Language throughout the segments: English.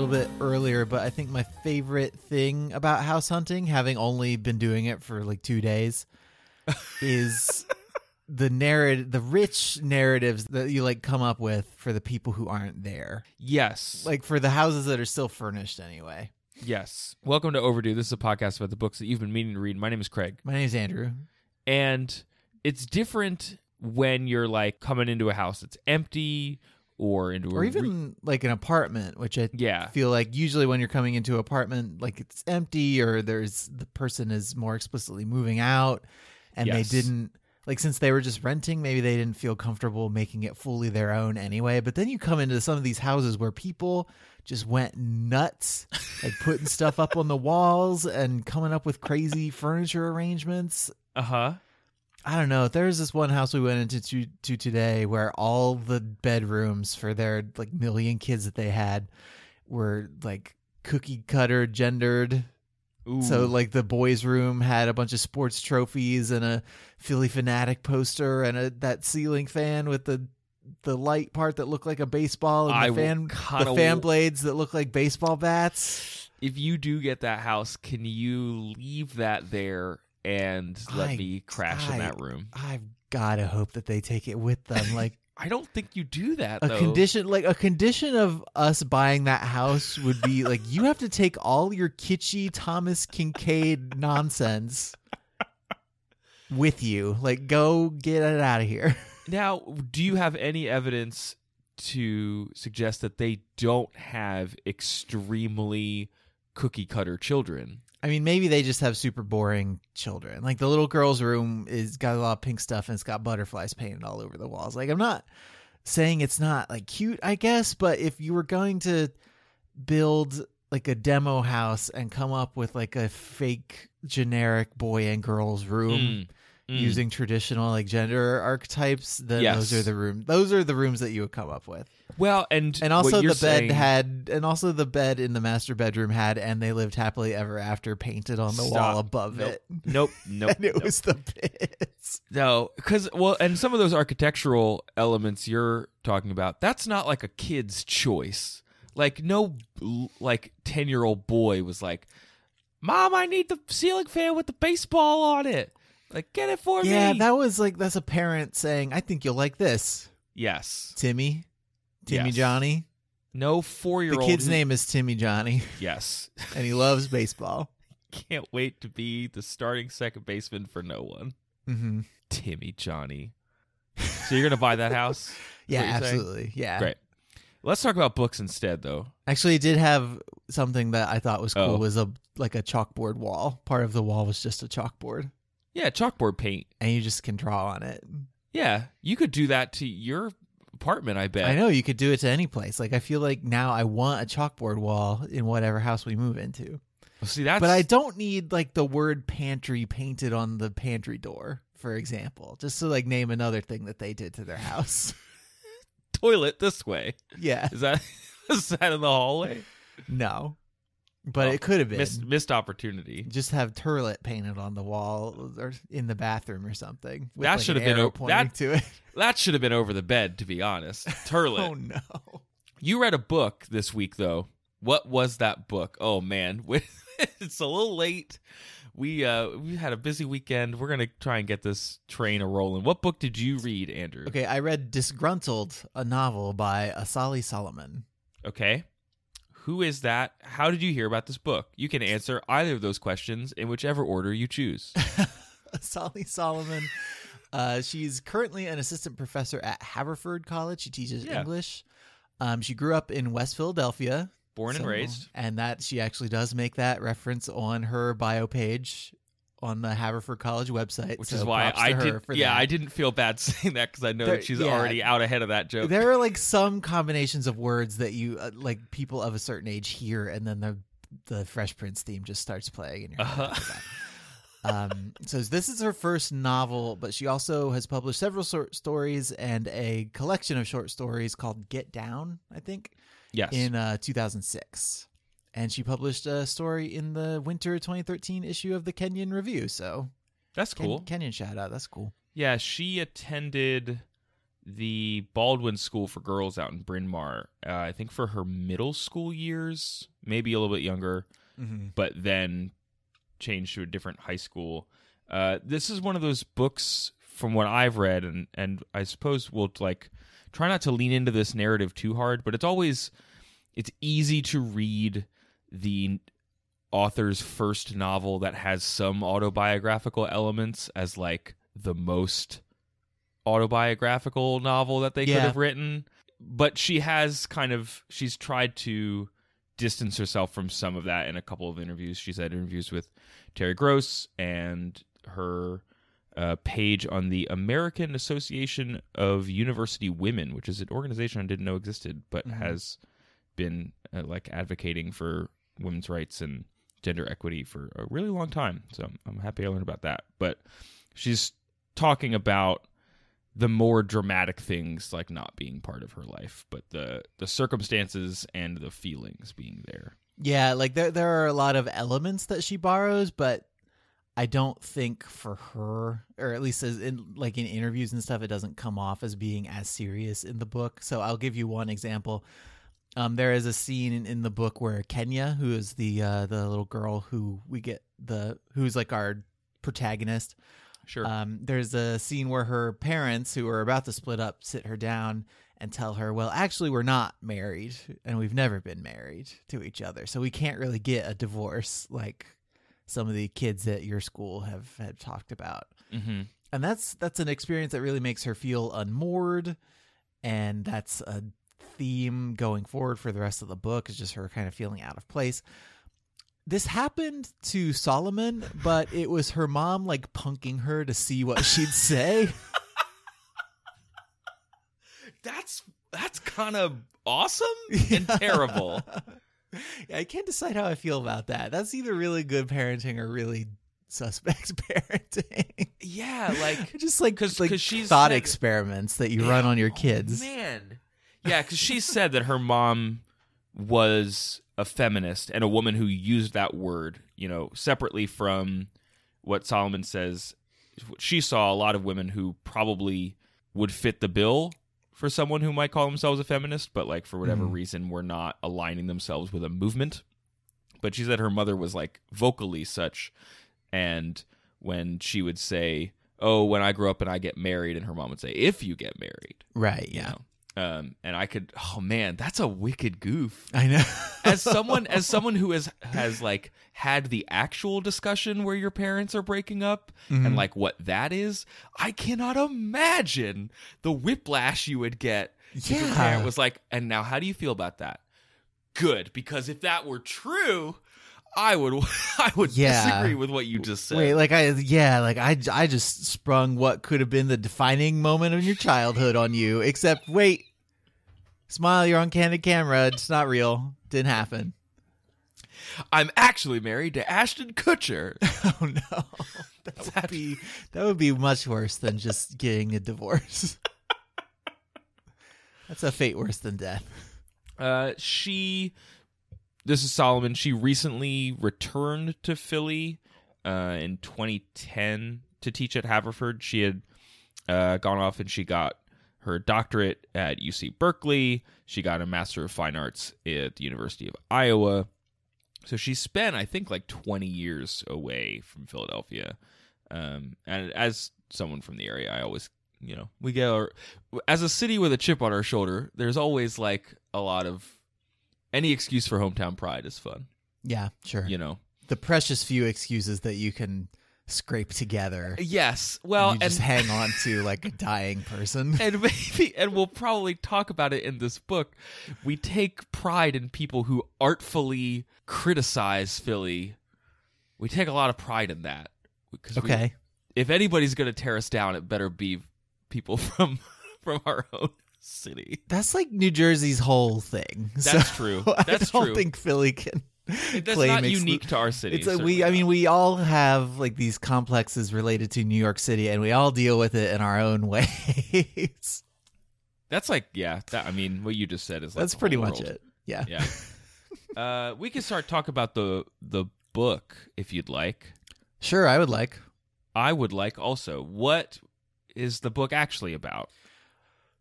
Little bit earlier, but I think my favorite thing about house hunting, having only been doing it for like two days, is the narrative, the rich narratives that you like come up with for the people who aren't there. Yes. Like for the houses that are still furnished anyway. yes. Welcome to Overdue. This is a podcast about the books that you've been meaning to read. My name is Craig. My name is Andrew. And it's different when you're like coming into a house that's empty or into a Or re- even like an apartment, which I Yeah. feel like usually when you're coming into an apartment, like it's empty or there's the person is more explicitly moving out and Yes. they didn't like since they were just renting, maybe they didn't feel comfortable making it fully their own anyway. But then you come into some of these houses where people just went nuts, like putting stuff up on the walls and coming up with crazy furniture arrangements. uh-huh. I don't know. There's this one house we went into to, to today where all the bedrooms for their like million kids that they had were like cookie cutter gendered. Ooh. So like the boys' room had a bunch of sports trophies and a Phillie Phanatic poster and a that ceiling fan with the the light part that looked like a baseball and I the fan the fan w- blades that look like baseball bats. if you do get that house, can you leave that there and let I- me crash in that room? I've gotta hope that they take it with them. Like I don't think you do that a though. condition like a condition of us buying that house would be like you have to take all your kitschy Thomas Kinkade nonsense with you. Like go get it out of here. Now, do you have any evidence to suggest that they don't have extremely cookie cutter children? I mean, maybe they just have super boring children. Like the little girl's room is got a lot of pink stuff and it's got butterflies painted all over the walls. Like I'm not saying it's not like cute, I guess, but if you were going to build like a demo house and come up with like a fake generic boy and girl's room Mm, mm. using traditional like gender archetypes, then Yes. those are the room those are the rooms that you would come up with. Well, and And also the bed saying- had and also the bed in the master bedroom had and they lived happily ever after painted on the Stop. wall above Nope. it. Nope, nope, and it nope. was the bits. No, because well, and some of those architectural elements you're talking about, that's not like a kid's choice. Like no, like ten year old boy was like, "Mom, I need the ceiling fan with the baseball on it. Like, get it for Yeah, me." Yeah, that was like that's a parent saying, "I think you'll like this, yes, Timmy, Timmy Yes. Johnny." no four year old. The kid's name is Timmy Johnny, Yes, and he loves baseball. can't wait to be the starting second baseman for no one. hmm Timmy Johnny. So you're gonna buy that house? Yeah, you're saying? absolutely. Yeah, Great. Let's talk about books instead, though. Actually, it did have something that I thought was cool Oh. was a like a chalkboard wall. Part of the wall was just a chalkboard, Yeah, chalkboard paint. and you just can draw on it. Yeah, you could do that to your apartment. I bet. I know you could do it to any place. Like I feel like now I want a chalkboard wall in whatever house we move into. Well, See, that's But I don't need like the word pantry painted on the pantry door, for example, just to like name another thing that they did to their house. toilet this way. yeah, Is that is that in the hallway? no, but Oh, it could have been. Missed missed opportunity. just have turlet painted on the wall or in the bathroom or something. That like, should have been o- that- to it. That should have been over the bed, to be honest. Turlet. Oh no! You read a book this week, though. What was that book? Oh man, it's a little late. We uh we had a busy weekend. We're gonna try and get this train a rolling. What book did you read, Andrew? Okay, I read Disgruntled, a novel by Asali Solomon. Okay. Who is that? How did you hear about this book? You can answer either of those questions in whichever order you choose. Asali Solomon. Uh, she's currently an assistant professor at Haverford College. She teaches Yeah. English. Um, she grew up in West Philadelphia. Born and raised. And that she actually does make that reference on her bio page on the Haverford College website, which so is why I did. Yeah, that. I didn't feel bad saying that because I know There- that she's yeah. already out ahead of that joke. There are like some combinations of words that you uh, like people of a certain age hear, and then the the Fresh Prince theme just starts playing in your head. Uh-huh. um, so this is her first novel, but she also has published several short stories and a collection of short stories called "Get Down," I think, yes. in uh, 2006. And she published a story in the winter 2013 issue of the Kenyon Review. So That's Ken- cool. Kenyon shout out. That's cool. Yeah, she attended the Baldwin School for Girls out in Bryn Mawr. Uh, I think for her middle school years, maybe a little bit younger, Mm-hmm. but then changed to a different high school. Uh, this is one of those books from what I've read, and and I suppose we'll like try not to lean into this narrative too hard, but it's always it's easy to read the author's first novel that has some autobiographical elements as like the most autobiographical novel that they could have written. But she has kind of she's tried to distance herself from some of that in a couple of interviews. She's had interviews with terry gross and her uh, page on the american association of university women which is an organization i didn't know existed but Mhm. has been uh, like advocating for women's rights and gender equity for a really long time. So I'm happy I learned about that. But she's talking about the more dramatic things like not being part of her life, but the the circumstances and the feelings being there. Yeah, like there there are a lot of elements that she borrows, but I don't think for her, or at least as in like in interviews and stuff, it doesn't come off as being as serious in the book. So I'll give you one example. Um, there is a scene in, in the book where Kenya, who is the uh, the little girl who we get the who's like our protagonist, Sure. um, there's a scene where her parents, who are about to split up, sit her down and tell her, "Well, actually, we're not married, and we've never been married to each other, so we can't really get a divorce like some of the kids at your school have have talked about." mm-hmm. And that's that's an experience that really makes her feel unmoored, and that's a theme going forward for the rest of the book is just her kind of feeling out of place. This happened to Solomon, but it was her mom like punking her to see what she'd say. That's that's kind of awesome and terrible. Yeah, I can't decide how I feel about that. That's either really good parenting or really suspect parenting. Yeah, like just like 'Cause- like 'cause she's thought experiments that you run on your Oh, kids. man. Yeah, because she said that her mom was a feminist and a woman who used that word, you know, separately from what Solomon says. She saw a lot of women who probably would fit the bill for someone who might call themselves a feminist, but like for whatever Mhm. reason were not aligning themselves with a movement. But she said her mother was like vocally such, and when she would say, "Oh, when I grow up and I get married," and her mom would say, "If you get married," Right, you yeah. know. Um, and I could, oh man, that's a wicked goof. I know. As someone, as someone who has has like had the actual discussion where your parents are breaking up Mhm. and like what that is, I cannot imagine the whiplash you would get if your Yeah. parent was like, "And now, how do you feel about that?" Good, because if that were true, I would, I would Yeah. disagree with what you just said. Wait, like I yeah, like I I just sprung what could have been the defining moment of your childhood on you. Except wait, smile, you're on candid camera. It's not real. Didn't happen. I'm actually married to Ashton Kutcher. Oh no, that would be that would be much worse than just getting a divorce. That's a fate worse than death. Uh, she, this is Solomon. She recently returned to Philly uh, in 2010 to teach at Haverford. She had uh, gone off and she got her doctorate at UC Berkeley. She got a Master of Fine Arts at the University of Iowa. So she spent, I think, like 20 years away from Philadelphia. Um, and as someone from the area, I always, you know, we get our, as a city with a chip on our shoulder, there's always like a lot of any excuse for hometown pride is fun, Yeah, sure. you know. The precious few excuses that you can scrape together. Yes, well, you and just hang on to like a dying person. and maybe and we'll probably talk about it in this book. We take pride in people who artfully criticize Philly. We take a lot of pride in that. 'cause we- Okay. if anybody's going to tear us down, it better be people from from our own city. That's like New Jersey's whole thing. That's So true. I That's don't true. think Philly can. That's claim not exclu- unique to our city. It's like we. I mean, we all have like these complexes related to New York City, and we all deal with it in our own ways. that's like yeah. That, I mean, what you just said is like That's pretty much world. it. Yeah. Yeah. uh, we can start talk about the the book if you'd like. Sure, I would like. I would like also. What is the book actually about?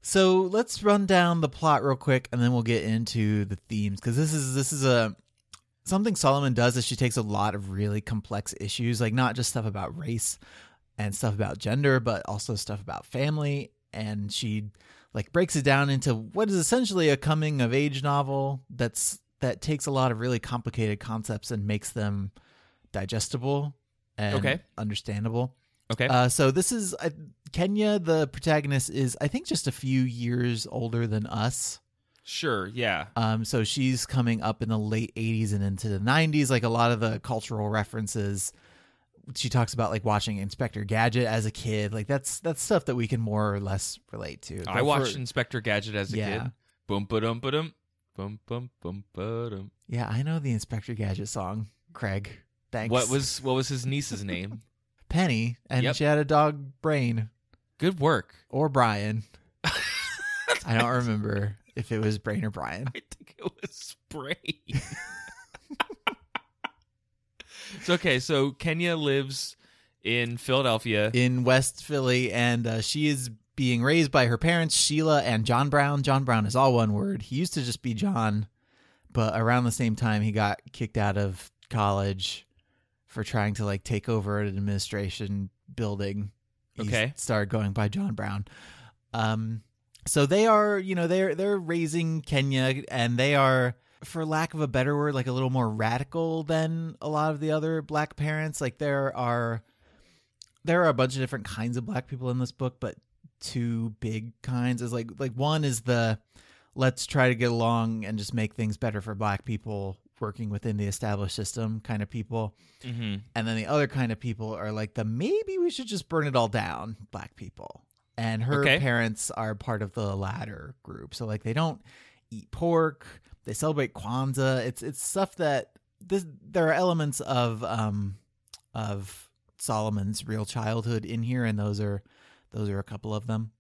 So let's run down the plot real quick, and then we'll get into the themes because this is this is a something Solomon does is she takes a lot of really complex issues, like not just stuff about race and stuff about gender, but also stuff about family, and she like breaks it down into what is essentially a coming of age novel that's that takes a lot of really complicated concepts and makes them digestible and Okay. understandable. Okay. Uh, so this is uh, Kenya. The protagonist is, I think, just a few years older than us. sure. Yeah. Um, so she's coming up in the late '80s and into the '90s. Like a lot of the cultural references, she talks about like watching Inspector Gadget as a kid. Like that's that's stuff that we can more or less relate to. I watched for- Inspector Gadget as a Yeah. kid. Boom ba dum ba dum. Boom boom, boom, ba dum. Yeah, I know the Inspector Gadget song. Craig, thanks. What was what was his niece's name? Penny? And Yep. she had a dog brain Good work. or Brian. I don't remember if it was Brain or Brian. I think it was spray. it's okay. So Kenya lives in Philadelphia. in West Philly, and uh, she is being raised by her parents, Sheila and John Brown. John Brown is all one word. He used to just be John, but around the same time, he got kicked out of college for trying to like take over an administration building. He Okay. started going by John Brown. Um, so they are, you know, they're they're raising Kenya, and they are, for lack of a better word, like a little more radical than a lot of the other black parents. Like there are there are a bunch of different kinds of black people in this book, but two big kinds is like like one is the let's try to get along and just make things better for black people working within the established system kind of people. hmm And then the other kind of people are like the maybe we should just burn it all down black people. And her Okay. parents are part of the latter group. So like they don't eat pork, they celebrate Kwanzaa. It's it's stuff that this there are elements of um of Solomon's real childhood in here and those are those are a couple of them.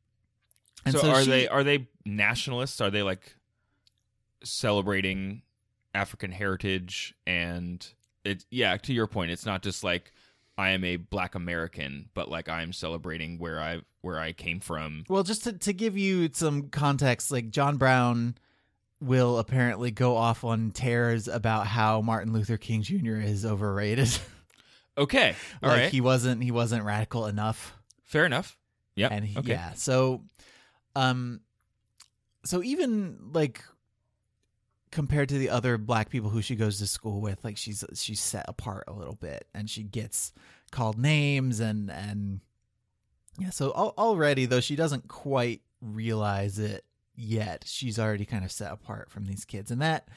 And so, so, are she- they are they nationalists? Are they like celebrating African heritage and it? Yeah, to your point, it's not just like I am a Black American, but like I'm celebrating where I where I came from. Well, just to, to give you some context, like John Brown will apparently go off on tears about how Martin Luther King Jr. is overrated. Okay, all like right, he wasn't he wasn't radical enough. fair enough. Yep. And he, okay. yeah, so um so even like compared to the other black people who she goes to school with, like she's she's set apart a little bit and she gets called names and and yeah, so al- already though she doesn't quite realize it yet, she's already kind of set apart from these kids. And that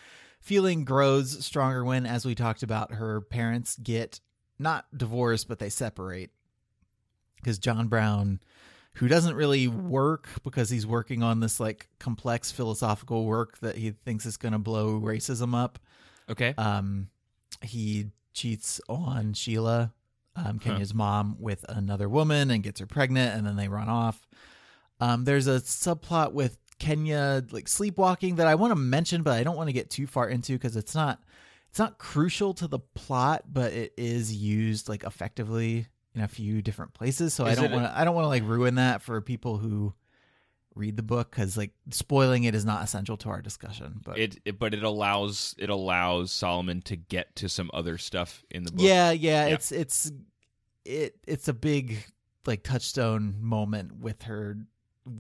feeling grows stronger when as we talked about her parents get not divorced but they separate because John Brown, who doesn't really work because he's working on this like complex philosophical work that he thinks is going to blow racism up. Okay. Um, he cheats on Sheila, um, Kenya's mom, with another woman and gets her pregnant, and then they run off. Um, there's a subplot with Kenya like sleepwalking that I want to mention, but I don't want to get too far into because it's not it's not crucial to the plot, but it is used like effectively in a few different places. So I don't want to I don't want to like ruin that for people who read the book because like spoiling it is not essential to our discussion. But it, it but it allows it allows Solomon to get to some other stuff in the book. Yeah, yeah, Yeah. it's it's it it's a big like touchstone moment with her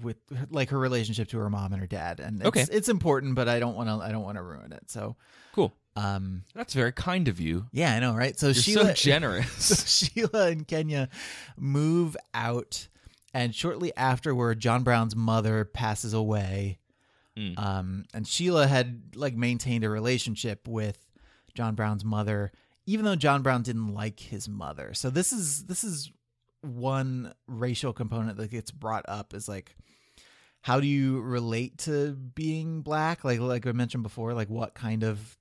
with like her relationship to her mom and her dad and it's, Okay. it's important but I don't want to I don't want to ruin it. So Cool. Um That's very kind of you. yeah, I know, right? So You're Sheila so generous. so Sheila and Kenya move out and shortly afterward John Brown's mother passes away. Mm. Um and Sheila had like maintained a relationship with John Brown's mother even though John Brown didn't like his mother. So this is this is one racial component that gets brought up is like how do you relate to being black? Like like I mentioned before, like what kind of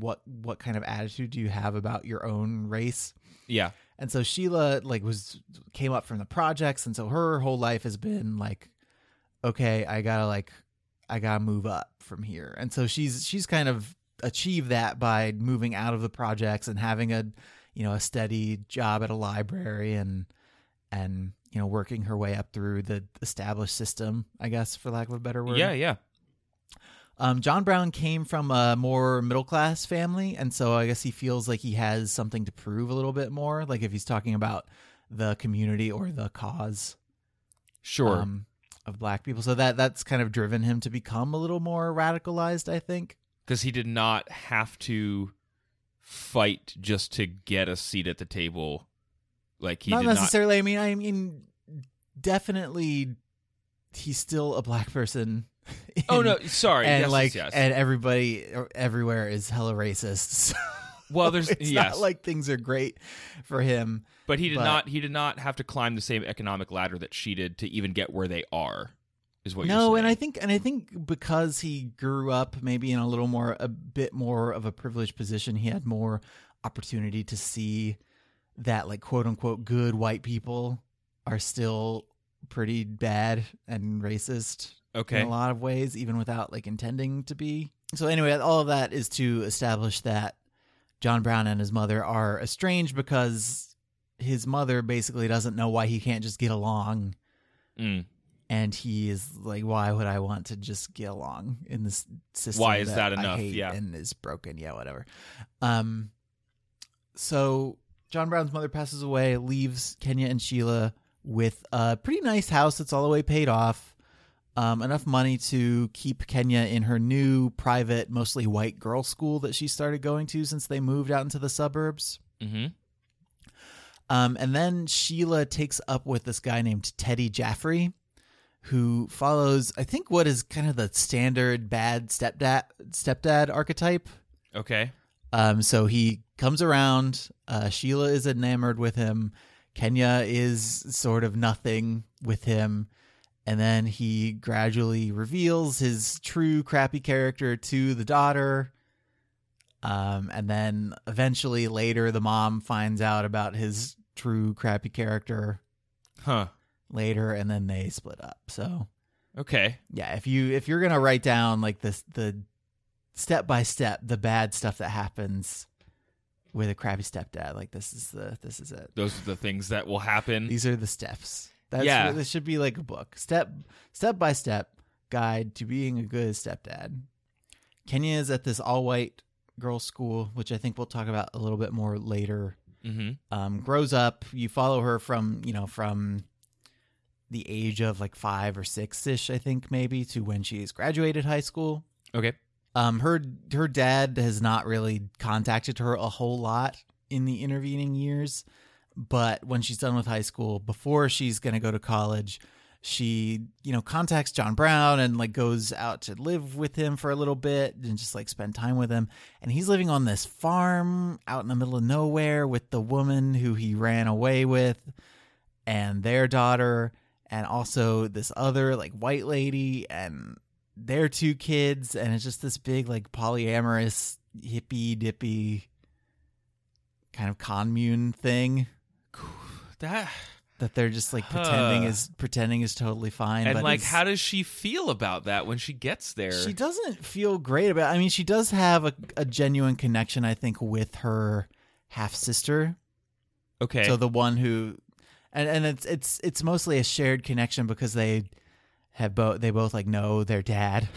what what kind of attitude do you have about your own race? Yeah. And so Sheila like was came up from the projects and so her whole life has been like okay, I got to like I got to move up from here. And so she's she's kind of achieved that by moving out of the projects and having a you know a steady job at a library and and you know working her way up through the established system, I guess for lack of a better word. Yeah, yeah. Um, John Brown came from a more middle class family, and so I guess he feels like he has something to prove a little bit more. Like if he's talking about the community or the cause Sure. um, of black people, so that that's kind of driven him to become a little more radicalized. I think. Because he did not have to fight just to get a seat at the table. Like he not necessarily. I mean, I mean, definitely, he's still a black person. Not. Oh no, sorry. and yes, like, yes, yes. and everybody everywhere is hella racist. So well, there's it's yes, not like things are great for him. but he did but- not. He did not have to climb the same economic ladder that she did to even get where they are. Is what you're no, and I think, and I think because he grew up maybe in a little more, a bit more of a privileged position, he had more opportunity to see that, like quote unquote, good white people are still pretty bad and racist Okay. in a lot of ways, even without like intending to be. So anyway, all of that is to establish that John Brown and his mother are estranged because his mother basically doesn't know why he can't just get along Mm. and he is like, "Why would I want to just get along in this system? Why is that I enough? Yeah. and is broken. Yeah, whatever." Um, so John Brown's mother passes away, leaves Kenya and Sheila with a pretty nice house that's all the way paid off, um, enough money to keep Kenya in her new private, mostly white girls' school that she started going to since they moved out into the suburbs. hmm Um, and then Sheila takes up with this guy named Teddy Jaffrey, who follows, I think, what is kind of the standard bad stepdad stepdad archetype. Okay. Um, so he comes around. Uh, Sheila is enamored with him. Kenya is sort of nothing with him. And then he gradually reveals his true crappy character to the daughter. Um, and then eventually later, the mom finds out about his true crappy character Huh. later, and then they split up. So Okay. yeah, if you if you're gonna write down like this the step by step the bad stuff that happens with a crappy stepdad, like this is the this is it. Those are the things that will happen. These are the steps. That's Yeah. this should be like a book. Step step by step guide to being a good stepdad. Kenya is at this all white girls school, which I think we'll talk about a little bit more later. hmm Um, grows up, you follow her from, you know, from the age of like five or six ish, I think maybe, to when she's graduated high school. Okay. Um, her her dad has not really contacted her a whole lot in the intervening years, but when she's done with high school, before she's gonna go to college, she you know contacts John Brown and like goes out to live with him for a little bit and just like spend time with him. And he's living on this farm out in the middle of nowhere with the woman who he ran away with and their daughter and also this other like white lady and their two kids and it's just this big like polyamorous hippy dippy kind of commune thing That that they're just like pretending Huh. is pretending is totally fine and like, how does she feel about that when she gets there? she doesn't feel great about i mean she does have a, a genuine connection i think with her half sister okay. So the one who, and and it's it's it's mostly a shared connection because they have both they both like know their dad,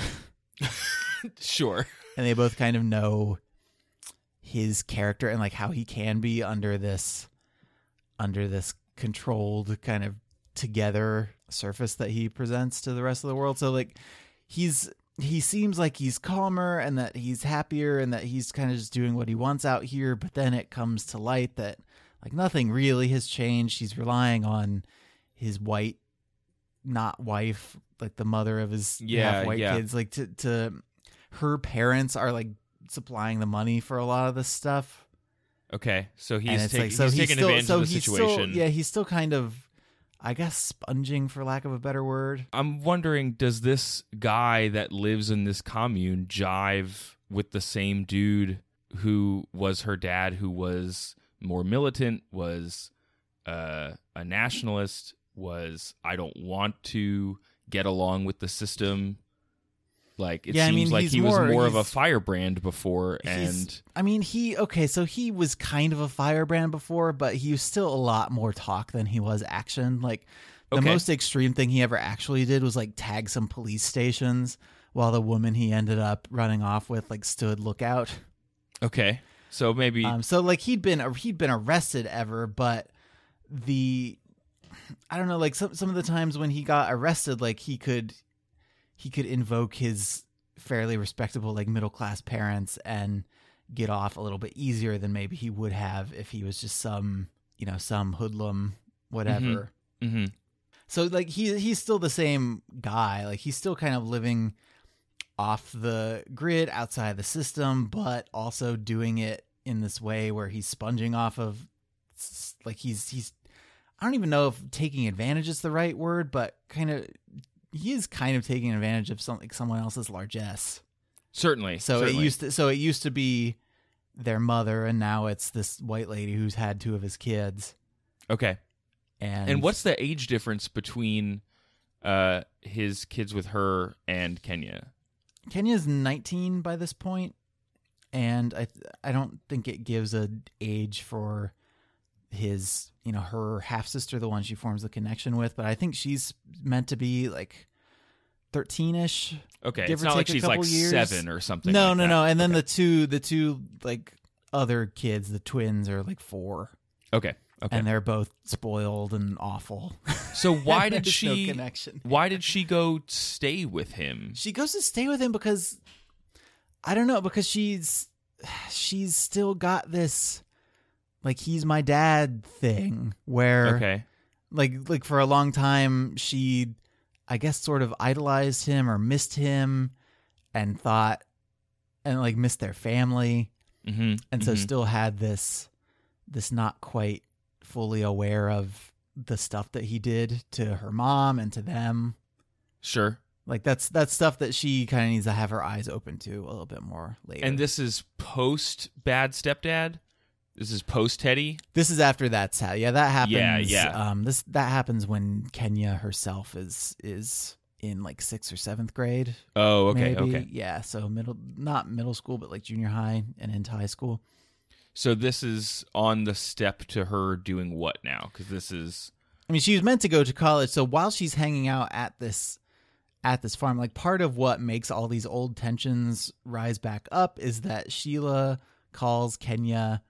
sure. and they both kind of know his character and like how he can be under this under this controlled kind of together surface that he presents to the rest of the world. So like he's he seems like he's calmer and that he's happier and that he's kind of just doing what he wants out here, but then it comes to light that like nothing really has changed. He's relying on his white not wife, like the mother of his Yeah, half white yeah. kids, like to to her parents are like supplying the money for a lot of this stuff. Okay, so he's taking like so he's he's taking still advantage so of the he's situation. still yeah he's still kind of I guess sponging for lack of a better word. I'm wondering, does this guy that lives in this commune jive with the same dude who was her dad, who was more militant, was uh, a nationalist, was I don't want to get along with the system. Like it Yeah, I seems mean, like he was more- more of a firebrand before, and I mean he okay so he was kind of a firebrand before but he was still a lot more talk than he was action. Like the Okay. most extreme thing he ever actually did was like tag some police stations while the woman he ended up running off with like stood lookout. Okay, so maybe um so like he'd been he'd been arrested ever but the I don't know like some some of the times when he got arrested like he could he could invoke his fairly respectable like middle class parents and get off a little bit easier than maybe he would have if he was just some you know some hoodlum whatever. Mhm. so like he he's still the same guy. Like he's still kind of living off the grid outside the system but also doing it in this way where he's sponging off of like he's he's I don't even know if taking advantage is the right word but kind of he is kind of taking advantage of some, like someone else's largesse certainly. so certainly. it used to so it used to be their mother and now it's this white lady who's had two of his kids okay. and And what's the age difference between uh his kids with her and Kenya? Kenya's 19 by this point, and I I don't think it gives a age for his you know her half sister, the one she forms the connection with. But I think she's meant to be like 13ish. Okay, it's not like she's like years. seven or something. no, like no, that. no. And then the two the two like other kids, the twins, are like four, Okay, okay. and they're both spoiled and awful. so why did she? No connection. why did she go stay with him? She goes to stay with him because I don't know because she's she's still got this like he's my dad thing where Okay, like like for a long time she I guess sort of idolized him or missed him and thought and like missed their family mm-hmm. and so still had this this not quite fully aware of the stuff that he did to her mom and to them sure. like that's that's stuff that she kind of needs to have her eyes open to a little bit more later. And this is post bad stepdad. This is post Teddy. this is after that's how yeah that happens. Yeah, yeah. Um, this that happens when Kenya herself is is in like sixth or seventh grade. Oh, okay, maybe. okay. Yeah, so middle not middle school, but like junior high and into high school. So this is on the step to her doing what now? Because this is I mean, she was meant to go to college, so while she's hanging out at this at this farm, like part of what makes all these old tensions rise back up is that Sheila calls Kenya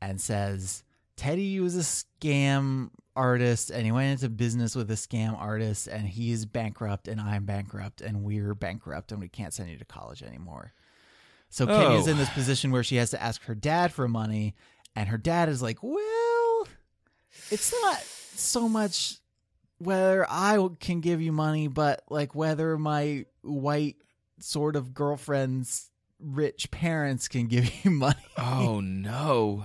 and says Teddy was a scam artist and he went into business with a scam artist and he's bankrupt and I'm bankrupt and we're bankrupt and we can't send you to college anymore. So Oh. in this position where she has to ask her dad for money and her dad is like, "Well, it's not so much whether I can give you money, but like whether my white sort of girlfriend's rich parents can give you money. oh no,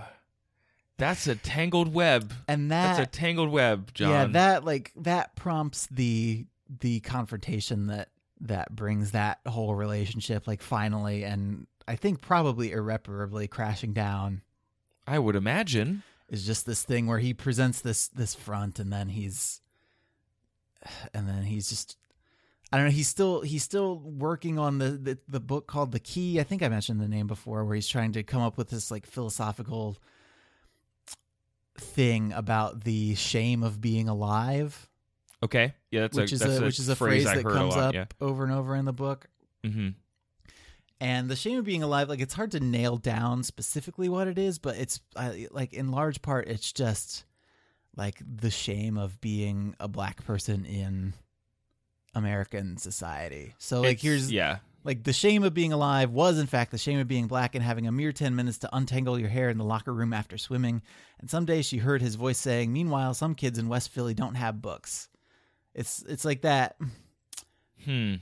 that's a tangled web. And that That's a tangled web, John. Yeah, that like that prompts the the confrontation that that brings that whole relationship like finally and I think probably irreparably crashing down I would imagine. is just this thing where he presents this this front and then he's and then he's just I don't know he's still he's still working on the, the the book called The Key. I think I mentioned the name before where he's trying to come up with this like philosophical thing about the shame of being alive, Okay, yeah, that's which a is that's a, which is a phrase, I that comes lot, up Yeah. over and over in the book. hmm And the shame of being alive, like it's hard to nail down specifically what it is, but it's uh, like in large part, it's just like the shame of being a black person in American society. So like here's yeah. Like the shame of being alive was in fact the shame of being black and having a mere 10 minutes to untangle your hair in the locker room after swimming. And someday she heard his voice saying, "Meanwhile, some kids in West Philly don't have books." It's it's like that. Hmm.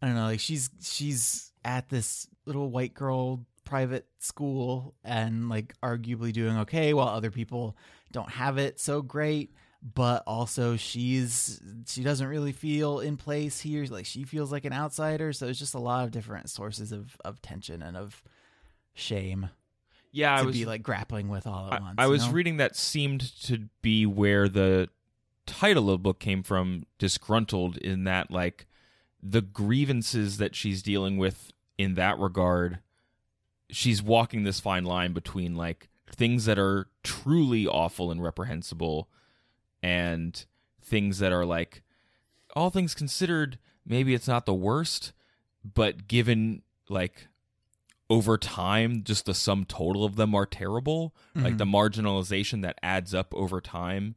I don't know, like she's she's at this little white girl private school and like arguably doing okay while other people don't have it so great but also she's she doesn't really feel in place here like she feels like an outsider so it's just a lot of different sources of of tension and of shame Yeah, to I was be like grappling with all at I, once I was know? reading that seemed to be where the title of the book came from disgruntled in that like the grievances that she's dealing with in that regard she's walking this fine line between like things that are truly awful and reprehensible and things that are like all things considered maybe it's not the worst but given like over time just the sum total of them are terrible like the mm-hmm. marginalization that adds up over time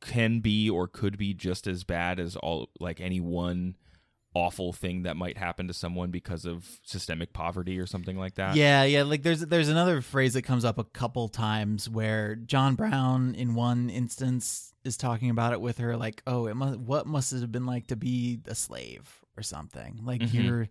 can be or could be just as bad as all like any one awful thing that might happen to someone because of systemic poverty or something like that Yeah, yeah. Like there's there's another phrase that comes up a couple times where John Brown, in one instance, is talking about it with her, like, "Oh, it must. What must it have been like to be a slave or something? Like Mhm. you're."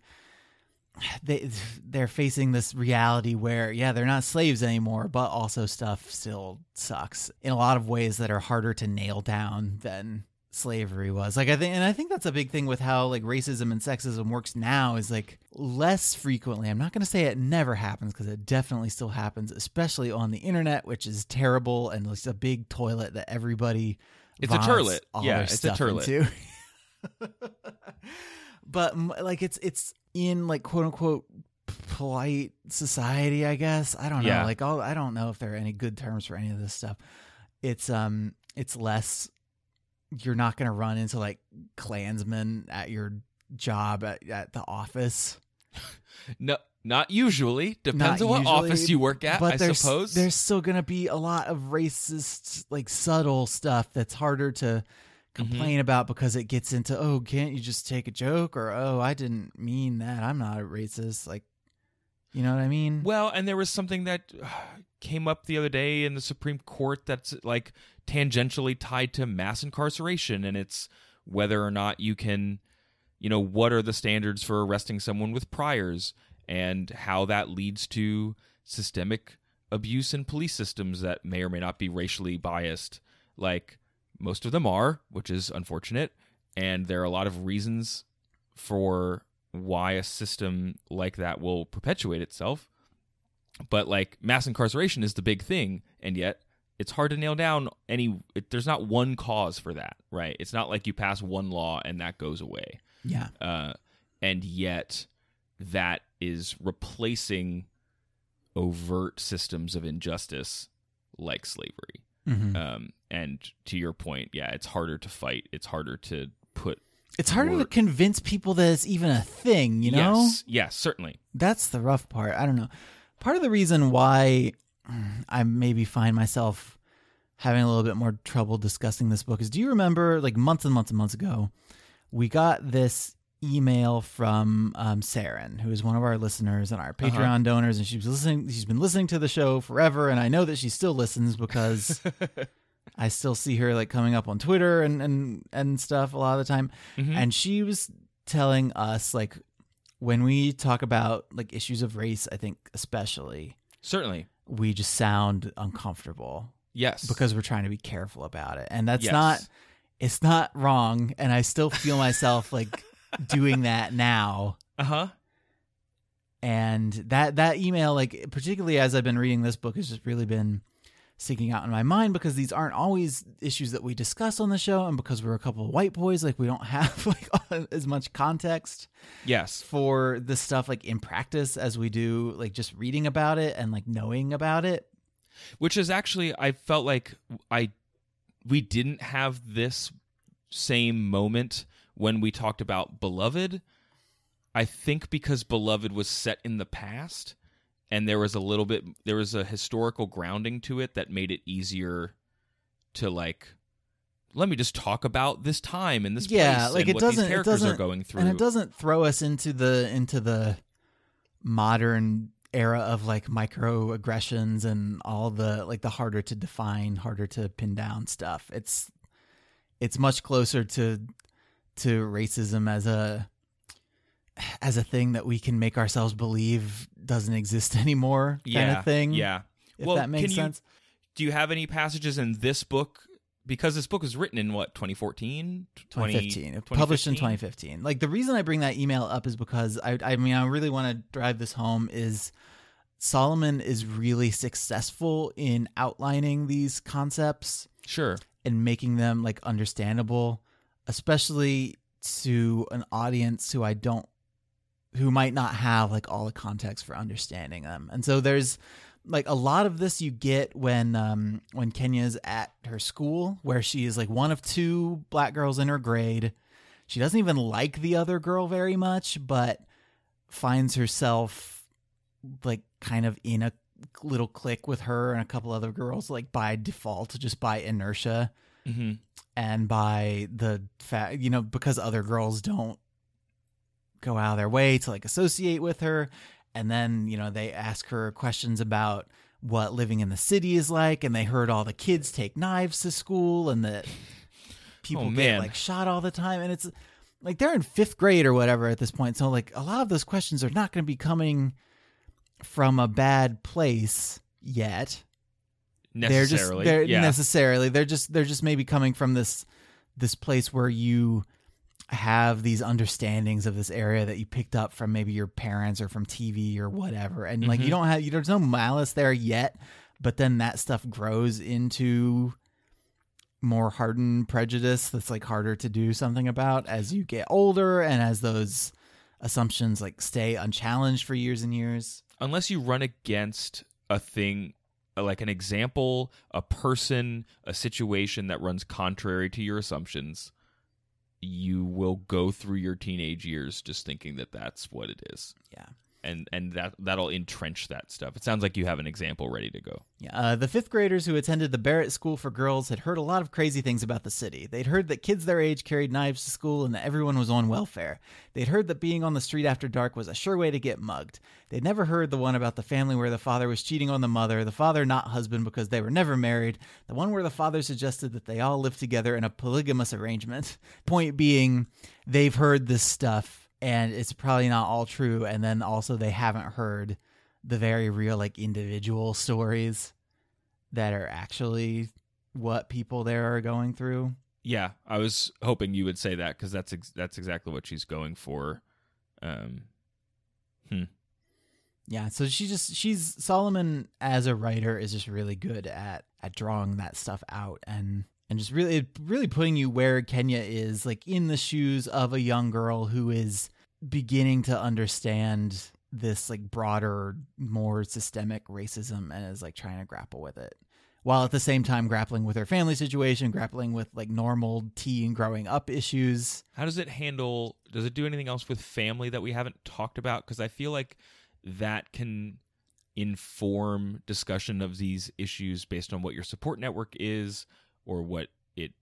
They they're facing this reality where yeah they're not slaves anymore but also stuff still sucks in a lot of ways that are harder to nail down than slavery was like i think and i think that's a big thing with how like racism and sexism works now is like less frequently i'm not going to say it never happens because it definitely still happens especially on the internet which is terrible and it's a big toilet that everybody It's a turlet. Yeah, it's a turlet. but like it's it's in like quote unquote polite society i guess i don't know Yeah. like all i don't know if there are any good terms for any of this stuff it's um it's less you're not gonna run into like klansmen at your job at, at the office? No not usually. Depends Not on what usually, office you work at but i there's, suppose. there's still gonna be a lot of racist like subtle stuff that's harder to complain Mm-hmm. about because it gets into oh can't you just take a joke? or oh i didn't mean that. I'm not a racist. Like you know what i mean? Well, and there was something that uh, came up the other day in the Supreme Court that's like tangentially tied to mass incarceration, and it's whether or not you can, you know, what are the standards for arresting someone with priors, and how that leads to systemic abuse in police systems that may or may not be racially biased. Like most of them are, which is unfortunate, and there are a lot of reasons for why a system like that will perpetuate itself. But like mass incarceration is the big thing, and yet it's hard to nail down any. It, there's not one cause for that, right? It's not like you pass one law and that goes away, yeah uh, and yet that is replacing overt systems of injustice like slavery. Mhm. Um, and to your point, yeah, it's harder to fight. It's harder to put. it's harder to convince people that it's even a thing you know Yes, yes, certainly. that's the rough part. I don't know. Part of the reason why I maybe find myself having a little bit more trouble discussing this book is do you remember like months and months and months ago, we got this email from um, Saren, who is one of our listeners and our Patreon donors, and she was listening. She's been listening to the show forever, and I know that she still listens because I still see her like coming up on Twitter and and and stuff a lot of the time. Mhm. And she was telling us like when we talk about like issues of race, I think especially Certainly, we just sound uncomfortable yes, because we're trying to be careful about it. And that's Yes. not it's not wrong and I still feel myself like doing that now. uh huh. And that that email like particularly as I've been reading this book has just really been sticking out in my mind because these aren't always issues that we discuss on the show and because we're a couple of white boys like we don't have like as much context Yes, for this stuff like in practice as we do like just reading about it and like knowing about it. which is actually I felt like I we didn't have this same moment when we talked about Beloved. I think because Beloved was set in the past and there was a little bit there was a historical grounding to it that made it easier to like let me just talk about this time and this yeah, place like and it what doesn't these it characters doesn't are going through. and it doesn't throw us into the into the modern era of like microaggressions and all the like the harder to define, harder to pin down stuff. It's it's much closer to to racism as a as a thing that we can make ourselves believe doesn't exist anymore kind of thing. Yeah. If well, that makes can you- sense. do you have any passages in this book? Because this book was written in what 2014, 2015 It published in 2015 like the reason i bring that email up is because i i mean i really want to drive this home is solomon is really successful in outlining these concepts Sure. and making them like understandable especially to an audience who i don't who might not have like all the context for understanding them and so there's like a lot of this you get when um when Kenya's at her school where she is like one of two black girls in her grade. She doesn't even like the other girl very much, but finds herself like kind of in a little clique with her and a couple other girls like by default just by inertia hmm and by the fact you know because other girls don't go out of their way to like associate with her. And then you know they ask her questions about what living in the city is like. And they heard all the kids take knives to school and that people Oh, get like shot all the time. And it's like they're in fifth grade or whatever at this point. So like a lot of those questions are not going to be coming from a bad place yet. They're just Necessarily. they're yeah. necessarily they're just they're just maybe coming from this this place where you have these understandings of this area that you picked up from maybe your parents or from TV or whatever and like you Mhm. don't have you there's no malice there yet but then that stuff grows into more hardened prejudice that's like harder to do something about as you get older and as those assumptions like stay unchallenged for years and years unless you run against a thing uh, like an example, a person, a situation that runs contrary to your assumptions, you will go through your teenage years just thinking that that's what it is. yeah And and that that'll entrench that stuff. It sounds like you have an example ready to go. Yeah, uh, the fifth graders who attended the Barrett School for Girls had heard a lot of crazy things about the city. They'd heard that kids their age carried knives to school and that everyone was on welfare. They'd heard that being on the street after dark was a sure way to get mugged. They'd never heard the one about the family where the father was cheating on the mother, the father not husband because they were never married, the one where the father suggested that they all live together in a polygamous arrangement. Point being, they've heard this stuff and it's probably not all true. And then also, they haven't heard the very real, like, individual stories that are actually what people there are going through. Yeah, I was hoping you would say that because that's ex- that's exactly what she's going for. Um, Yeah, so she just she's Solomon as a writer is just really good at at drawing that stuff out and and just really really putting you where Kenya is like in the shoes of a young girl who is beginning to understand this like broader more systemic racism and is like trying to grapple with it while at the same time grappling with her family situation grappling with like normal teen growing up issues How does it handle? Does it do anything else with family that we haven't talked about? Because I feel like that can inform discussion of these issues based on what your support network is or what it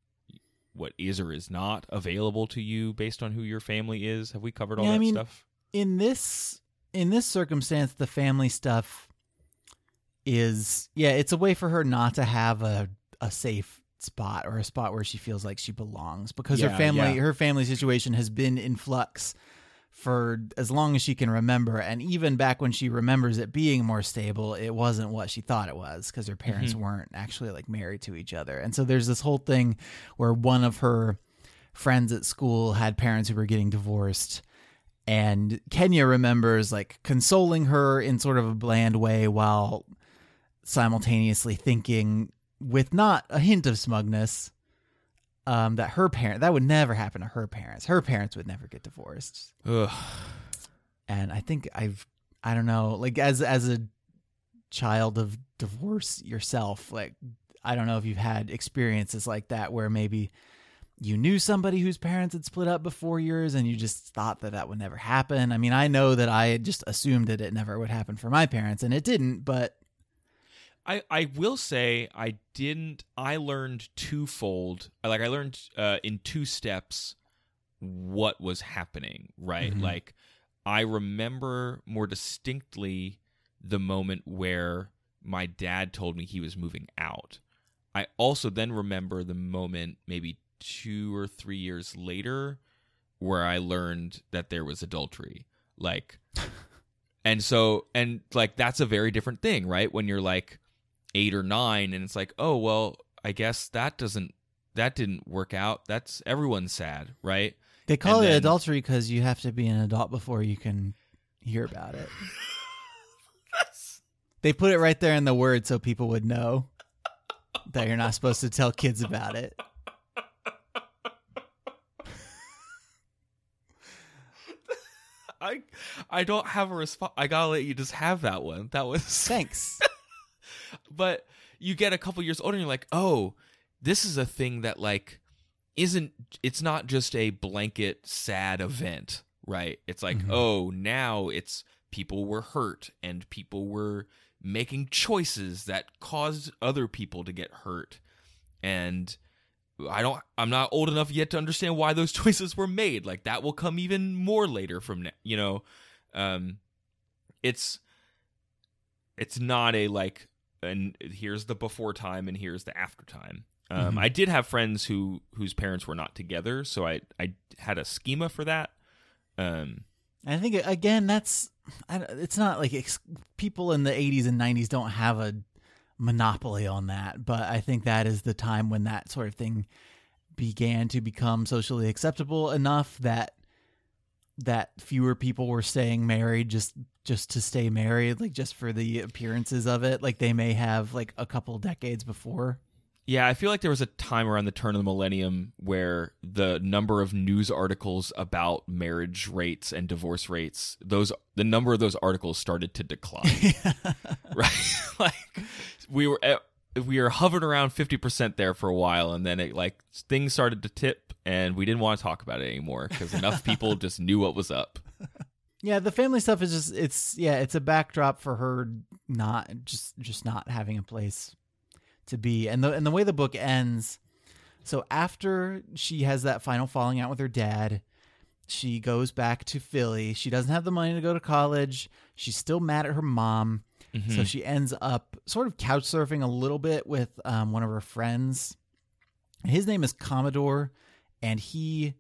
what is or is not available to you based on who your family is. Have we covered all Yeah, I that mean, stuff? in this in this circumstance the family stuff is yeah it's a way for her not to have a a safe spot or a spot where she feels like she belongs because her family yeah. her family situation has been in flux for as long as she can remember and even back when she remembers it being more stable it wasn't what she thought it was because her parents Mhm. weren't actually like married to each other and so there's this whole thing where one of her friends at school had parents who were getting divorced and Kenya remembers like consoling her in sort of a bland way while simultaneously thinking with not a hint of smugness um, that her parent that would never happen to her parents. Her parents would never get divorced. Ugh. And I think I've I don't know, like as as a child of divorce yourself, like I don't know if you've had experiences like that where maybe you knew somebody whose parents had split up before yours and you just thought that that would never happen. I mean, I know that I had just assumed that it never would happen for my parents and it didn't, but I, I will say I didn't I learned twofold like I learned uh, in two steps what was happening right? Mhm. like I remember more distinctly the moment where my dad told me he was moving out. I also then remember the moment maybe 2 or 3 years later where I learned that there was adultery. Like and so and like that's a very different thing right? When you're like 8 or 9 and it's like oh well i guess that doesn't that didn't work out that's everyone's sad right They call And it then- adultery because you have to be an adult before you can hear about it. they put it right there in the word so people would know that you're not supposed to tell kids about it. i i don't have a response i gotta let you just have that one that was Thanks. but you get a couple years older and you're like oh this is a thing that like isn't it's not just a blanket sad event right? It's like Mhm. oh now it's people were hurt and people were making choices that caused other people to get hurt. And i don't i'm not old enough yet to understand why those choices were made. Like that will come even more later from now you know? Um it's it's not a like and here's the before time and here's the after time um, Mhm. i did have friends who whose parents were not together so i i had a schema for that um I think again that's I, it's not like ex- people in the 80s and 90s don't have a monopoly on that, but I think that is the time when that sort of thing began to become socially acceptable enough that that fewer people were staying married just just to stay married like just for the appearances of it like they may have like a couple decades before Yeah, I feel like there was a time around the turn of the millennium where the number of news articles about marriage rates and divorce rates, those the number of those articles started to decline. right? like we were at, we were hovering around 50% there for a while and then it like things started to tip and we didn't want to talk about it anymore cuz enough people just knew what was up. Yeah, the family stuff is just it's yeah, it's a backdrop for her not just just not having a place to be. And the and the way the book ends, so after she has that final falling out with her dad, she goes back to Philly. She doesn't have the money to go to college. She's still mad at her mom. So she ends up sort of couch surfing a little bit with um, one of her friends. His name is Commodore, and he.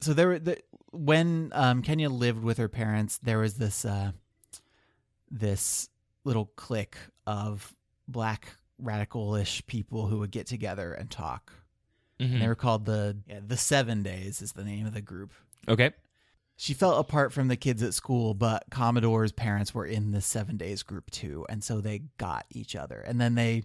So there, were the, when um, Kenya lived with her parents, there was this uh, this little clique of black radical-ish people who would get together and talk. Mhm. And they were called the yeah, the Seven Days is the name of the group. Okay. She felt apart from the kids at school, but Commodore's parents were in the seven days group too. And so they got each other. And then they,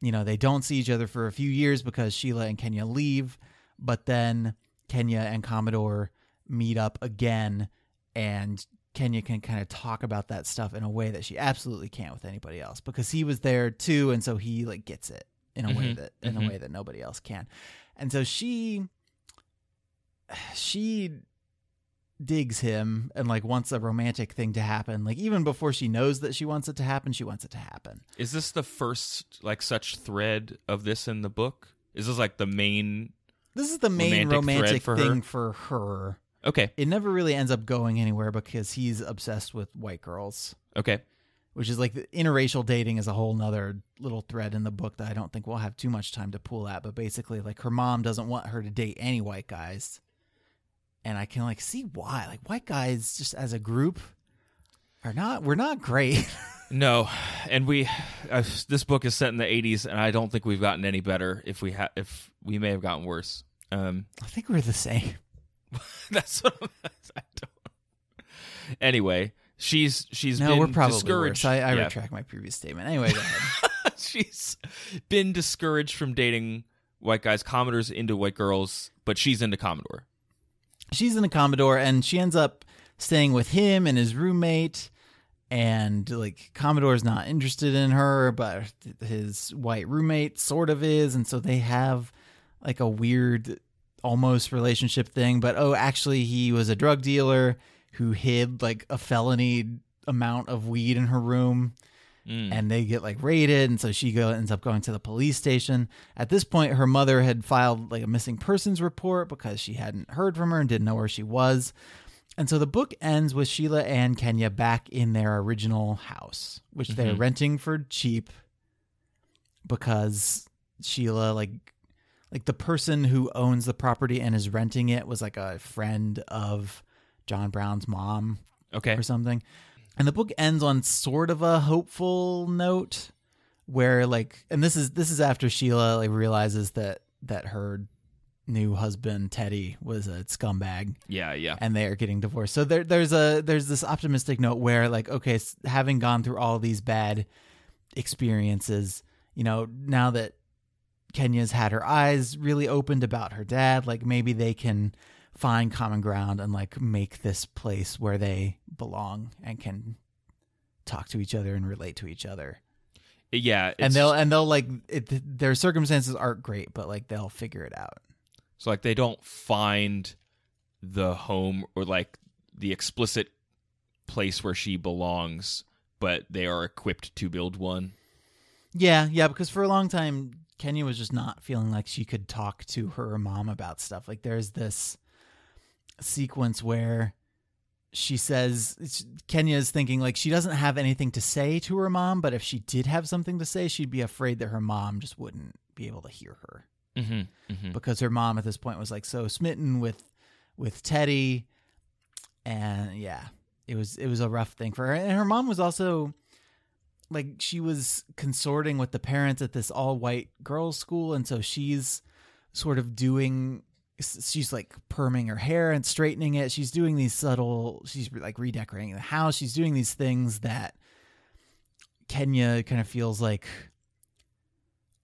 you know, they don't see each other for a few years because Sheila and Kenya leave. But then Kenya and Commodore meet up again. And Kenya can kind of talk about that stuff in a way that she absolutely can't with anybody else because he was there too. And so he like gets it in a way Mhm, that, in mhm. a way that nobody else can. And so she, she digs him and like wants a romantic thing to happen. Like even before she knows that she wants it to happen, she wants it to happen. Is this the first like such thread of this in the book? Is this like the main This is the main Romantic romantic, for thing for her. Okay. It never really ends up going anywhere because he's obsessed with white girls, Okay. which is like the interracial dating is a whole nother little thread in the book that I don't think we'll have too much time to pull at. But basically, like her mom doesn't want her to date any white guys. And I can like see why. Like white guys just as a group are not we're not great. No, and we uh, this book is set in the 80s and I don't think we've gotten any better if we have if we may have gotten worse. Um I think we're the same. that's what I'm, I don't. Anyway, she's she's No, been we're probably discouraged. worse. I, I Yeah. retract my previous statement. Anyway, she's been discouraged from dating white guys, Commodores into white girls, but she's into Commodore. She's into Commodore, and she ends up staying with him and his roommate. And like Commodore's not interested in her, but his white roommate sort of is, and so they have like a weird, almost relationship thing. But oh, actually, he was a drug dealer who hid like a felony amount of weed in her room. Mm. and they get like raided and so she go ends up going to the police station at this point her mother had filed like a missing persons report because she hadn't heard from her and didn't know where she was and so the book ends with sheila and kenya back in their original house which they're Mhm. renting for cheap because sheila like like the person who owns the property and is renting it was like a friend of John Brown's mom Okay. or something. And the book ends on sort of a hopeful note where like and this is this is after Sheila like realizes that that her new husband Teddy was a scumbag Yeah, yeah. and they are getting divorced. So there there's a there's this optimistic note where like okay, having gone through all these bad experiences, you know, now that Kenya's had her eyes really opened about her dad, like maybe they can find common ground and like make this place where they belong and can talk to each other and relate to each other. Yeah, and they'll and they'll like it, their circumstances aren't great, but like they'll figure it out. So like they don't find the home or like the explicit place where she belongs, but they are equipped to build one. Yeah, yeah, because for a long time Kenya was just not feeling like she could talk to her mom about stuff. Like there's this sequence where she says Kenya is thinking like she doesn't have anything to say to her mom, but if she did have something to say, she'd be afraid that her mom just wouldn't be able to hear her Mm-hmm. Mm-hmm. because her mom at this point was like so smitten with with Teddy and yeah it was it was a rough thing for her and her mom was also like she was consorting with the parents at this all white girls school and so she's sort of doing she's like perming her hair and straightening it she's doing these subtle she's like redecorating the house she's doing these things that Kenya kind of feels like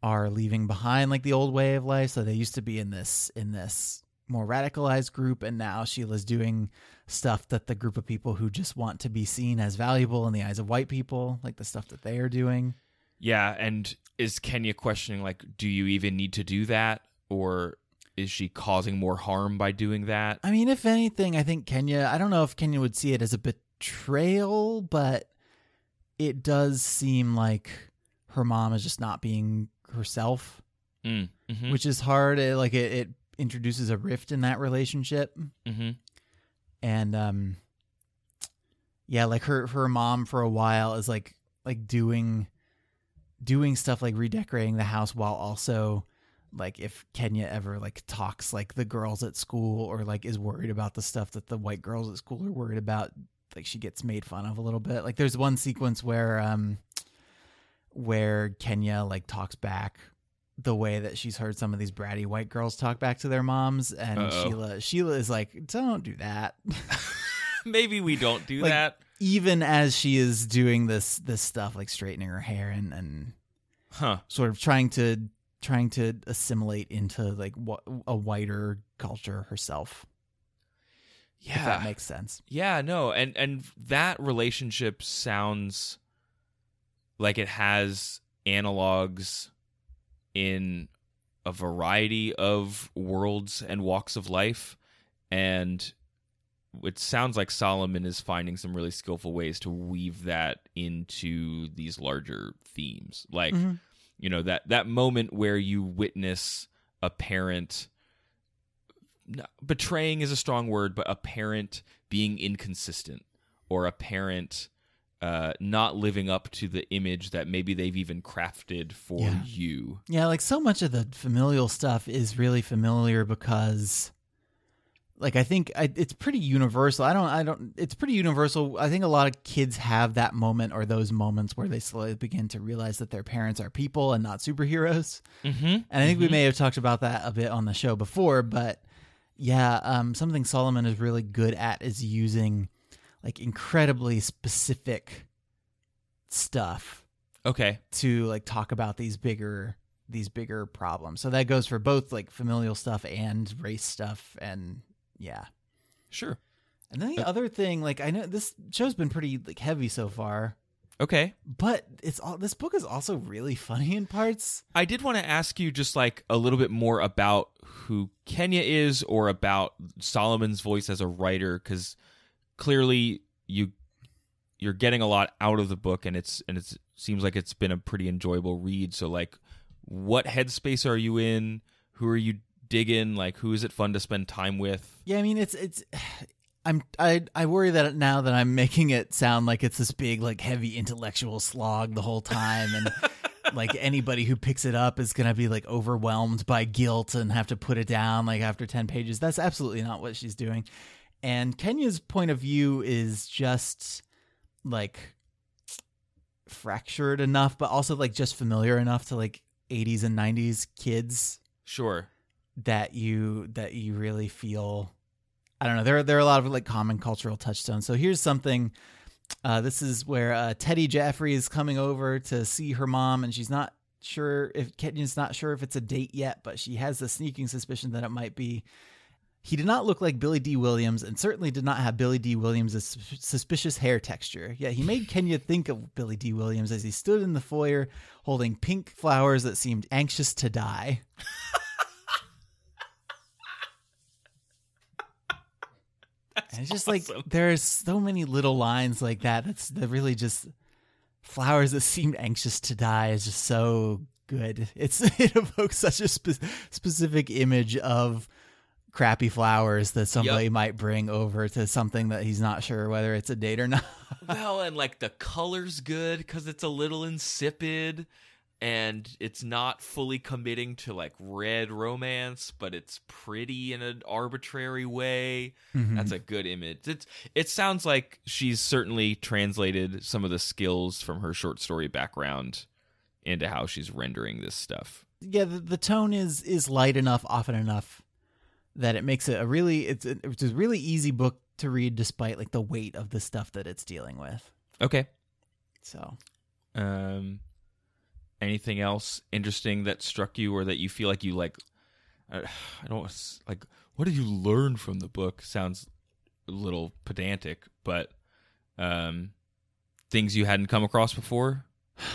are leaving behind like the old way of life. So they used to be in this in this more radicalized group, and now Sheila's doing stuff that the group of people who just want to be seen as valuable in the eyes of white people, like the stuff that they are doing. Yeah, and is Kenya questioning like, do you even need to do that, or is she causing more harm by doing that? I mean, if anything, I think Kenya. I don't know if Kenya would see it as a betrayal, but it does seem like her mom is just not being herself, Mm. Mm-hmm. which is hard. It, like it, it introduces a rift in that relationship. mm-hmm. and um yeah like her her mom for a while is like like doing doing stuff like redecorating the house while also like if Kenya ever like talks like the girls at school or like is worried about the stuff that the white girls at school are worried about like she gets made fun of a little bit like there's one sequence where um where Kenya like talks back the way that she's heard some of these bratty white girls talk back to their moms and Uh-oh. Sheila Sheila is like don't do that Maybe we don't do Like- that. even as she is doing this this stuff like straightening her hair and and Huh. sort of trying to trying to assimilate into like wh- a whiter culture herself Yeah. if that makes sense Yeah, no, and and that relationship sounds like it has analogs in a variety of worlds and walks of life and it sounds like Solomon is finding some really skillful ways to weave that into these larger themes. Like, Mhm. you know, that that moment where you witness a parent betraying is a strong word, but a parent being inconsistent or a parent uh, not living up to the image that maybe they've even crafted for Yeah. you. yeah like so much of the familial stuff is really familiar because like i think I, it's pretty universal i don't i don't it's pretty universal i think a lot of kids have that moment or those moments where they slowly begin to realize that their parents are people and not superheroes Mm-hmm. And I think we may have talked about that a bit on the show before, but yeah, um, something Solomon is really good at is using like incredibly specific stuff Okay. to like talk about these bigger these bigger problems. So that goes for both like familial stuff and race stuff and yeah. Sure. And then the uh, other thing, like I know this show's been pretty like heavy so far, Okay. but it's all this book is also really funny in parts. I did want to ask you just like a little bit more about who Kenya is or about Solomon's voice as a writer cuz clearly you you're getting a lot out of the book and it's and it seems like it's been a pretty enjoyable read so like what headspace are you in who are you digging like who is it fun to spend time with Yeah, I mean it's it's I'm I I worry that now that I'm making it sound like it's this big like heavy intellectual slog the whole time and like anybody who picks it up is going to be like overwhelmed by guilt and have to put it down like after 10 pages. That's absolutely not what she's doing. And Kenya's point of view is just like fractured enough, but also like just familiar enough to like 80s and 90s kids Sure. that you that you really feel I don't know. There there are a lot of like common cultural touchstones. So here's something. Uh, this is where uh, Teddy Jaffrey is coming over to see her mom, and she's not sure if Kenya's not sure if it's a date yet, but she has the sneaking suspicion that it might be. He did not look like Billy Dee Williams, and certainly did not have Billy Dee Williams' suspicious hair texture. Yet he made Kenya think of Billy Dee Williams as he stood in the foyer holding pink flowers that seemed anxious to die. And it's just like there's so many little lines like that. That's that really just flowers that seemed anxious to die is just so good. It's it evokes such a spe- specific image of crappy flowers that somebody Yep. might bring over to something that he's not sure whether it's a date or not. well, and like the color's good because it's a little insipid and it's not fully committing to like red romance, but it's pretty in an arbitrary way. Mm-hmm. That's a good image. It's it sounds like she's certainly translated some of the skills from her short story background into how she's rendering this stuff. yeah, the, the tone is is light enough, often enough that it makes it a really it's a, it's a really easy book to read despite like the weight of the stuff that it's dealing with. Okay. So Um, anything else interesting that struck you, or that you feel like you like? uh, I don't like. What did you learn from the book? Sounds a little pedantic, but um, things you hadn't come across before.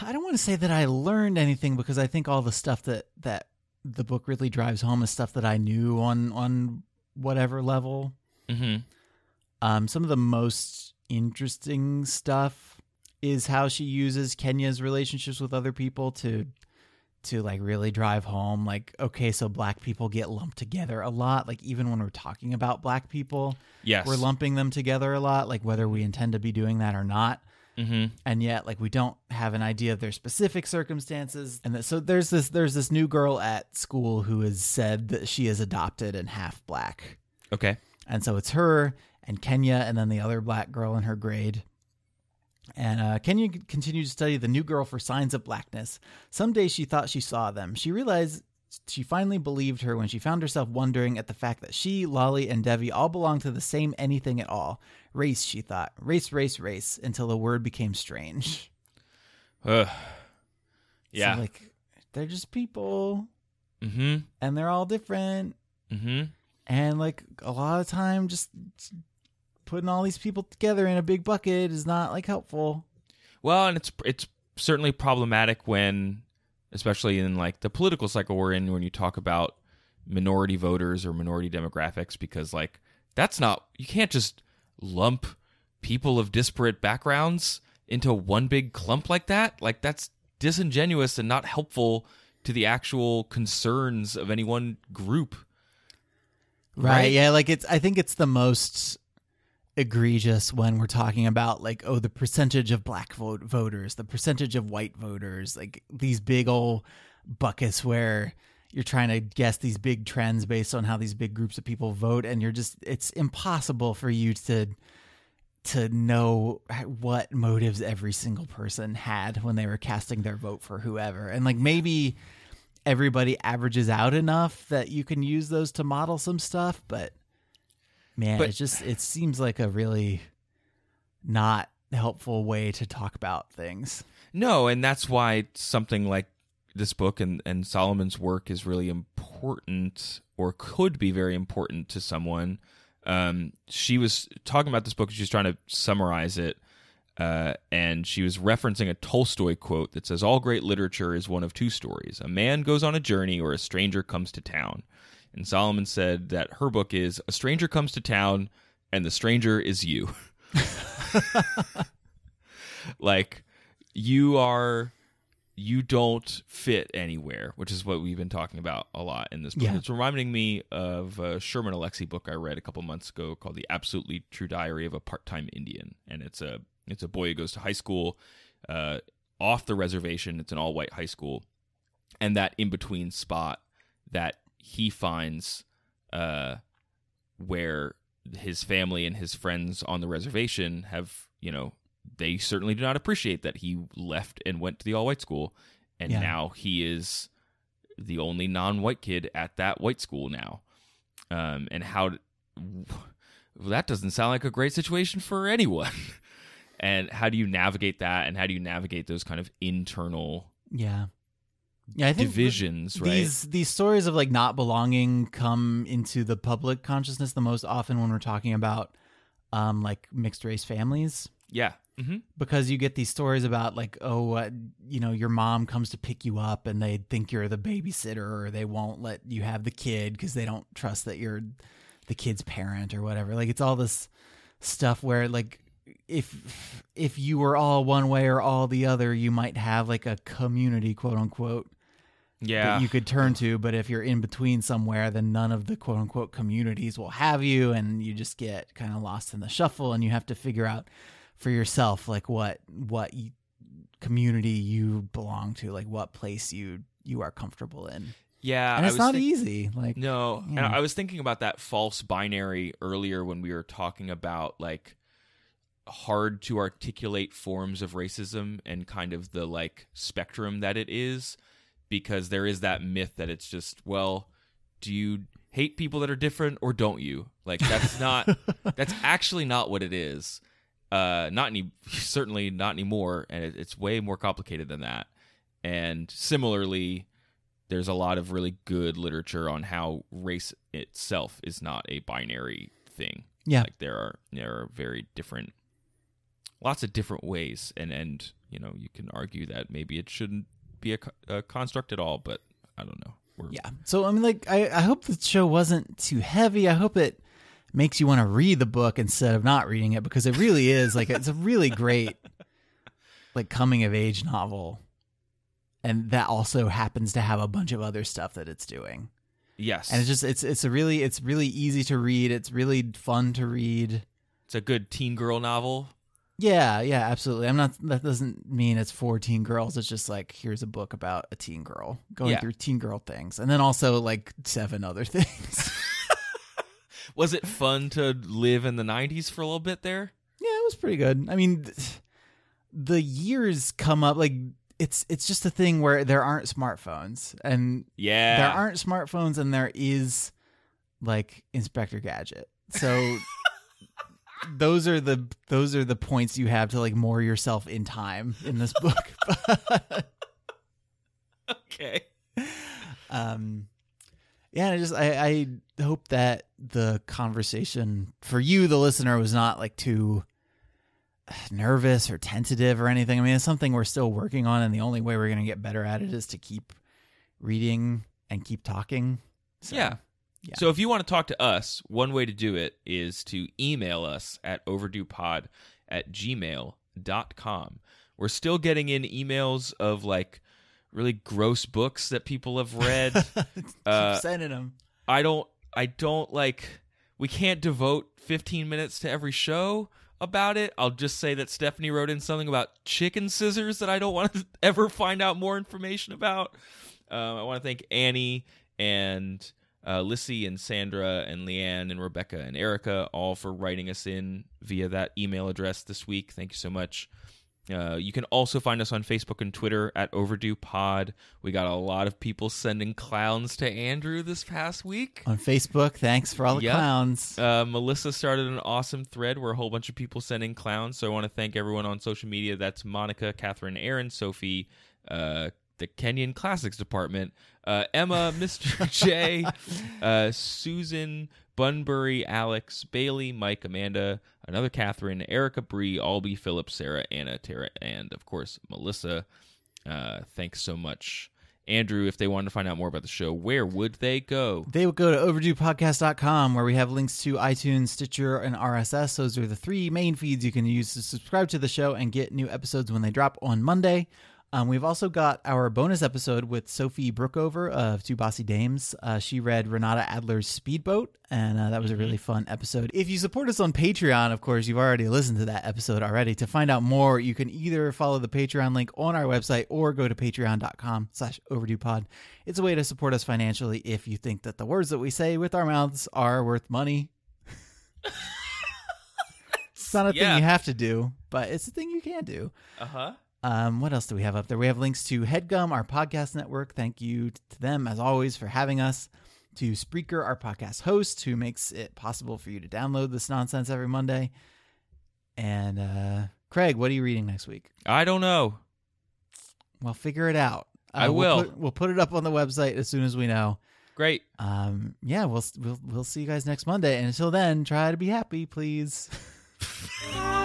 I don't want to say that I learned anything because I think all the stuff that that the book really drives home is stuff that I knew on on whatever level. Mm-hmm. Um, some of the most interesting stuff is how she uses Kenya's relationships with other people to to like really drive home like okay so black people get lumped together a lot like even when we're talking about black people Yes. we're lumping them together a lot like whether we intend to be doing that or not mm-hmm. and yet like we don't have an idea of their specific circumstances and that, so there's this there's this new girl at school who has said that she is adopted and half black Okay. and so it's her and Kenya and then the other black girl in her grade and uh, Kenya continued to study the new girl for signs of blackness. Some Someday she thought she saw them. She realized she finally believed her when she found herself wondering at the fact that she, Lolly, and Devi all belonged to the same anything at all. Race, she thought. Race, race, race, until the word became strange. Ugh. So, Yeah. like, they're just people, mm-hmm. and they're all different. Mm-hmm. And, like, a lot of time, just putting all these people together in a big bucket is not, like, helpful. Well, and it's it's certainly problematic when, especially in like the political cycle we're in, when you talk about minority voters or minority demographics, because like that's not you can't just lump people of disparate backgrounds into one big clump like that. Like that's disingenuous and not helpful to the actual concerns of any one group. Right. Right? Yeah. Like it's, I think it's the most egregious when we're talking about like, oh, the percentage of black vote voters, the percentage of white voters, like these big old buckets where you're trying to guess these big trends based on how these big groups of people vote. And you're just, it's impossible for you to, to know what motives every single person had when they were casting their vote for whoever. And like maybe everybody averages out enough that you can use those to model some stuff, but man, But- it just it seems like a really not helpful way to talk about things. No, and that's why something like this book and, and Solomon's work is really important or could be very important to someone. Um, she was talking about this book, she was trying to summarize it, uh, and she was referencing a Tolstoy quote that says, All great literature is one of two stories a man goes on a journey or a stranger comes to town. And Solomon said that her book is A Stranger Comes to Town and the Stranger is You. like, you are you don't fit anywhere, which is what we've been talking about a lot in this book. Yeah. It's reminding me of a Sherman Alexie book I read a couple months ago called "The Absolutely True Diary of a Part-Time Indian," and it's a it's a boy who goes to high school uh, off the reservation. It's an all-white high school, and that in between spot that he finds uh, where his family and his friends on the reservation have, you know, they certainly do not appreciate that he left and went to the all white school. And Yeah. now he is the only non white kid at that white school now. Um, and how well, that doesn't sound like a great situation for anyone. and how do you navigate that? And how do you navigate those kind of internal Yeah. Yeah, I think th- divisions, right? these these stories of like not belonging come into the public consciousness the most often when we're talking about um like mixed race families yeah. Hmm because you get these stories about like oh uh, you know your mom comes to pick you up and they think you're the babysitter or they won't let you have the kid because they don't trust that you're the kid's parent or whatever. Like it's all this stuff where like if if you were all one way or all the other you might have like a community quote unquote Yeah. that you could turn to. But if you're in between somewhere then none of the quote unquote communities will have you and you just get kind of lost in the shuffle and you have to figure out for yourself like what what you, community you belong to like what place you you are comfortable in. Yeah. and it's not think- easy like No, and I was thinking about that false binary earlier when we were talking about like hard to articulate forms of racism and kind of the like spectrum that it is because there is that myth that it's just well do you hate people that are different or don't you? Like that's not that's actually not what it is uh not any certainly not anymore and it, it's way more complicated than that. And similarly there's a lot of really good literature on how race itself is not a binary thing. Yeah. Like there are there are very different lots of different ways and and you know you can argue that maybe it shouldn't be a, a construct at all but i don't know. We're, yeah. So i mean like i i hope the show wasn't too heavy. I hope it makes you want to read the book instead of not reading it because it really is like it's a really great like coming of age novel. And that also happens to have a bunch of other stuff that it's doing. Yes. And it's just it's it's a really it's really easy to read. It's really fun to read. It's a good teen girl novel? Yeah yeah absolutely. I'm not that doesn't mean it's for teen girls. It's just like here's a book about a teen girl going Yeah. through teen girl things. And then also like seven other things was it fun to live in the 90s for a little bit there yeah it was pretty good i mean the years come up like it's it's just a thing where there aren't smartphones and yeah there aren't smartphones and there is like Inspector Gadget. So those are the those are the points you have to like moor yourself in time in this book. okay um yeah, I just I, I hope that the conversation for you, the listener, was not like too uh, nervous or tentative or anything. I mean, it's something we're still working on, and the only way we're gonna get better at it is to keep reading and keep talking. So, yeah. yeah. So if you want to talk to us, one way to do it is to email us at overduepod at gmail.com. We're still getting in emails of like really gross books that people have read. keep Uh, sending them. I don't I don't like we can't devote 15 minutes to every show about it. I'll just say that Stephanie wrote in something about chicken scissors that I don't want to ever find out more information about. Um, I want to thank Annie and uh, Lissy and Sandra and Leanne and Rebecca and Erica all for writing us in via that email address this week. Thank you so much. Uh, you can also find us on Facebook and Twitter at Overdue Pod. We got a lot of people sending clowns to Andrew this past week. on Facebook. Thanks for all the Yep. clowns. Uh, Melissa started an awesome thread where a whole bunch of people sending clowns. So I want to thank everyone on social media. That's Monica, Catherine, Aaron, Sophie, uh, the Kenyon Classics Department, uh, Emma, Mr. J, uh, Susan, Bunbury, Alex, Bailey, Mike, Amanda, another Catherine, Erica, Bree, Albie, Philip, Sarah, Anna, Tara, and of course Melissa. Uh, thanks so much. Andrew, if they wanted to find out more about the show, where would they go? They would go to overduepodcast.com where we have links to iTunes, Stitcher, and RSS. Those are the three main feeds you can use to subscribe to the show and get new episodes when they drop on Monday. Um, we've also got our bonus episode with Sophie Brookover of Two Bossy Dames. Uh, she read Renata Adler's Speedboat, and uh, that was a really fun episode. If you support us on Patreon, of course, you've already listened to that episode already. To find out more, you can either follow the Patreon link on our website or go to patreon.com slash overduepod. It's a way to support us financially if you think that the words that we say with our mouths are worth money. It's not a thing you have to do, but it's a thing you can do. Uh huh. Um, what else do we have up there? We have links to HeadGum, our podcast network. Thank you to them, as always, for having us. To Spreaker, our podcast host, who makes it possible for you to download this nonsense every Monday. And uh, Craig, what are you reading next week? I don't know. Well, figure it out. Uh, I we'll will. Put, we'll put it up on the website as soon as we know. Great. Um, yeah, we'll we'll we'll see you guys next Monday. And until then, try to be happy, please.